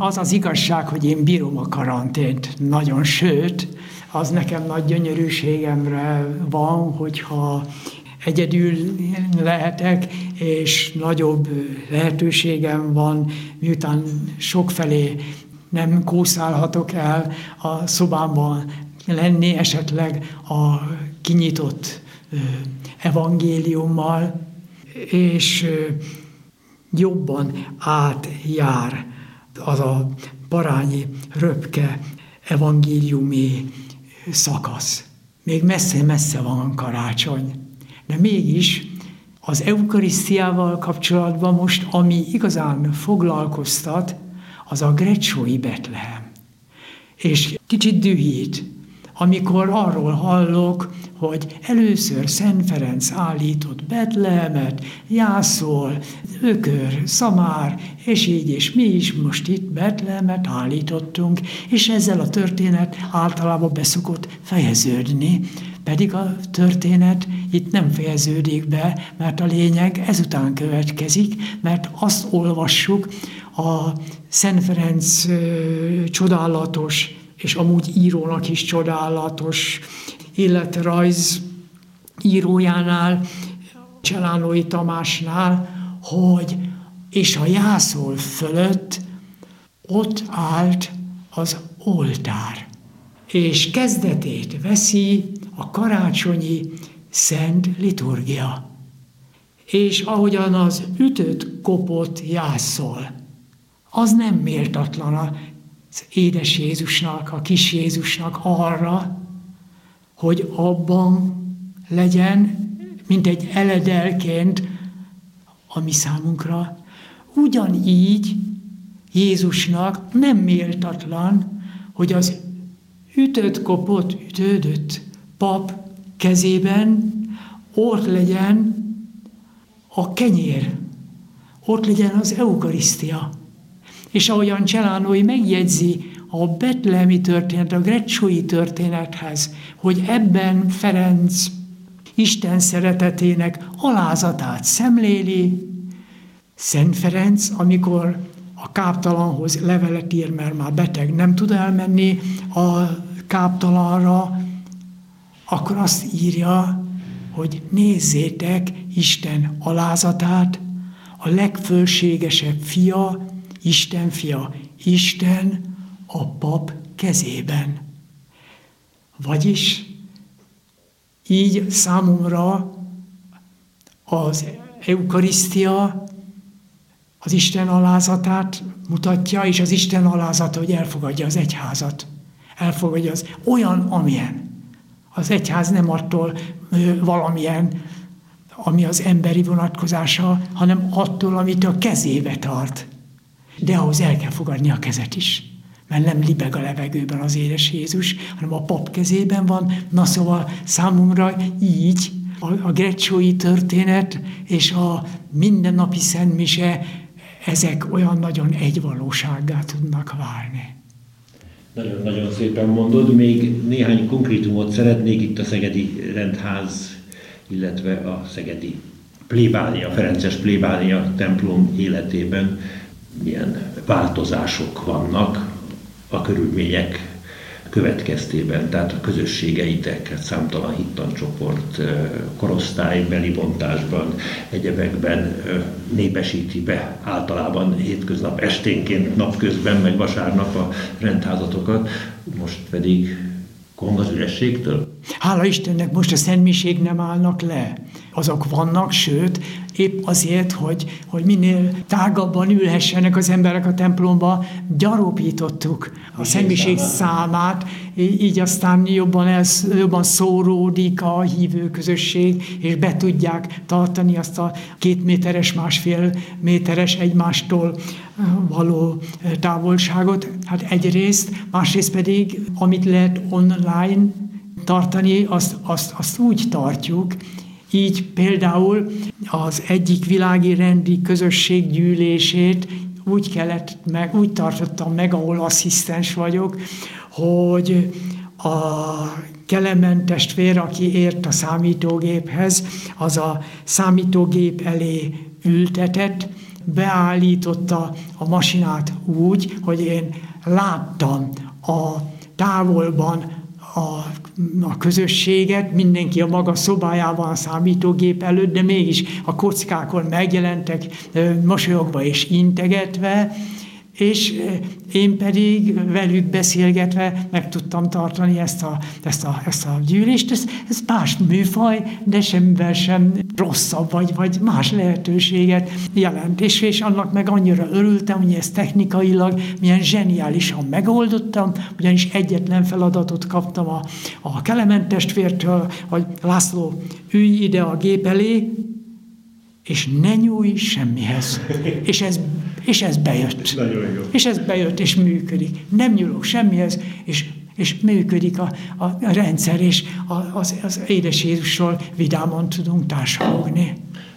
Az az igazság, hogy én bírom a karantént. Nagyon, sőt, az nekem nagy gyönyörűségemre van, hogyha egyedül lehetek, és nagyobb lehetőségem van, miután sokfelé nem kószálhatok el a szobámban lenni, esetleg a kinyitott evangéliummal, és jobban átjár az a parányi röpke evangéliumi szakasz. Még messze-messze van karácsony. De mégis az eukarisztiával kapcsolatban most, ami igazán foglalkoztat, az a grecsói Betlehem. És kicsit dühít, amikor arról hallok, hogy először Szent Ferenc állított Betlehemet, Jászol, Ökör, Szamár, és így, és mi is most itt Betlehemet állítottunk, és ezzel a történet általában beszokott fejeződni, pedig a történet itt nem fejeződik be, mert a lényeg ezután következik, mert azt olvassuk a Szent Ferenc csodálatos, és amúgy írónak is csodálatos életrajz írójánál, Cselánói Tamásnál, hogy és a jászol fölött ott állt az oltár, és kezdetét veszi a karácsonyi szent liturgia. És ahogyan az ütött kopott jászol, az nem méltatlan az édes Jézusnak, a kis Jézusnak arra, hogy abban legyen, mint egy eledelként a mi számunkra. Ugyanígy Jézusnak nem méltatlan, hogy az ütött, kopott, ütődött pap kezében ott legyen a kenyér, ott legyen az eukarisztia. És ahogyan Cselánói megjegyzi a betlehemi történet, a grecsói történethez, hogy ebben Ferenc Isten szeretetének alázatát szemléli, Szent Ferenc, amikor a káptalanhoz levelet ír, mert már beteg nem tud elmenni a káptalanra, akkor azt írja, hogy nézzétek Isten alázatát, a legfölségesebb fia, Isten fia, Isten a pap kezében. Vagyis így számomra az eukarisztia az Isten alázatát mutatja, és az Isten alázata, hogy elfogadja az egyházat. Elfogadja az olyan, amilyen. Az egyház nem attól valamilyen, ami az emberi vonatkozása, hanem attól, amit a kezébe tart. De ahhoz el kell fogadni a kezet is. Mert nem libeg a levegőben az édes Jézus, hanem a pap kezében van. Na szóval számomra így a, a grecsói történet és a mindennapi szentmise, ezek olyan nagyon egyvalósággá tudnak válni. Nagyon-nagyon szépen mondod. Még néhány konkrétumot szeretnék itt a Szegedi Rendház, illetve a Szegedi plébánia, Ferences plébánia templom életében milyen változások vannak a körülmények következtében, tehát a közösségeitek, számtalan hittancsoport, korosztálybeli bontásban, egyebekben népesíti be általában hétköznap esténként, napközben, meg vasárnap a rendházatokat, most pedig kong az ürességtől? Hála Istennek most a szentmiség nem állnak le. Azok vannak, sőt, épp azért, hogy, hogy minél tágabban ülhessenek az emberek a templomba, gyarapítottuk a szentmiség számát, így aztán jobban, elsz, jobban szóródik a hívő közösség, és be tudják tartani azt a két méteres, másfél méteres egymástól való távolságot. Hát egyrészt, másrészt pedig, amit lehet online tartani, azt, azt, azt úgy tartjuk, így például az egyik világi rendi közösség gyűlését úgy kellett meg, úgy tartottam meg, ahol asszisztens vagyok, hogy a Kelemen testvér, aki ért a számítógéphez, az a számítógép elé ültetett, beállította a masinát úgy, hogy én láttam a távolban a, a közösséget, mindenki a maga szobájában a számítógép előtt, de mégis a kockákon megjelentek mosolyogva és integetve, és én pedig velük beszélgetve meg tudtam tartani ezt a, ezt a, ezt a gyűlést. Ez, ez más műfaj, de semmivel sem rosszabb, vagy, vagy más lehetőséget jelent. És, és annak meg annyira örültem, hogy ezt technikailag milyen zseniálisan megoldottam, ugyanis egyetlen feladatot kaptam a, a Kelemen testvértől, hogy László, ülj ide a gép elé, és ne nyújj semmihez. És ez, és ez bejött. Jó. És ez bejött, és működik. Nem nyúlok semmihez, és, és működik a, a, a rendszer, és a, az, az édes Jézusról vidámon tudunk társalogni.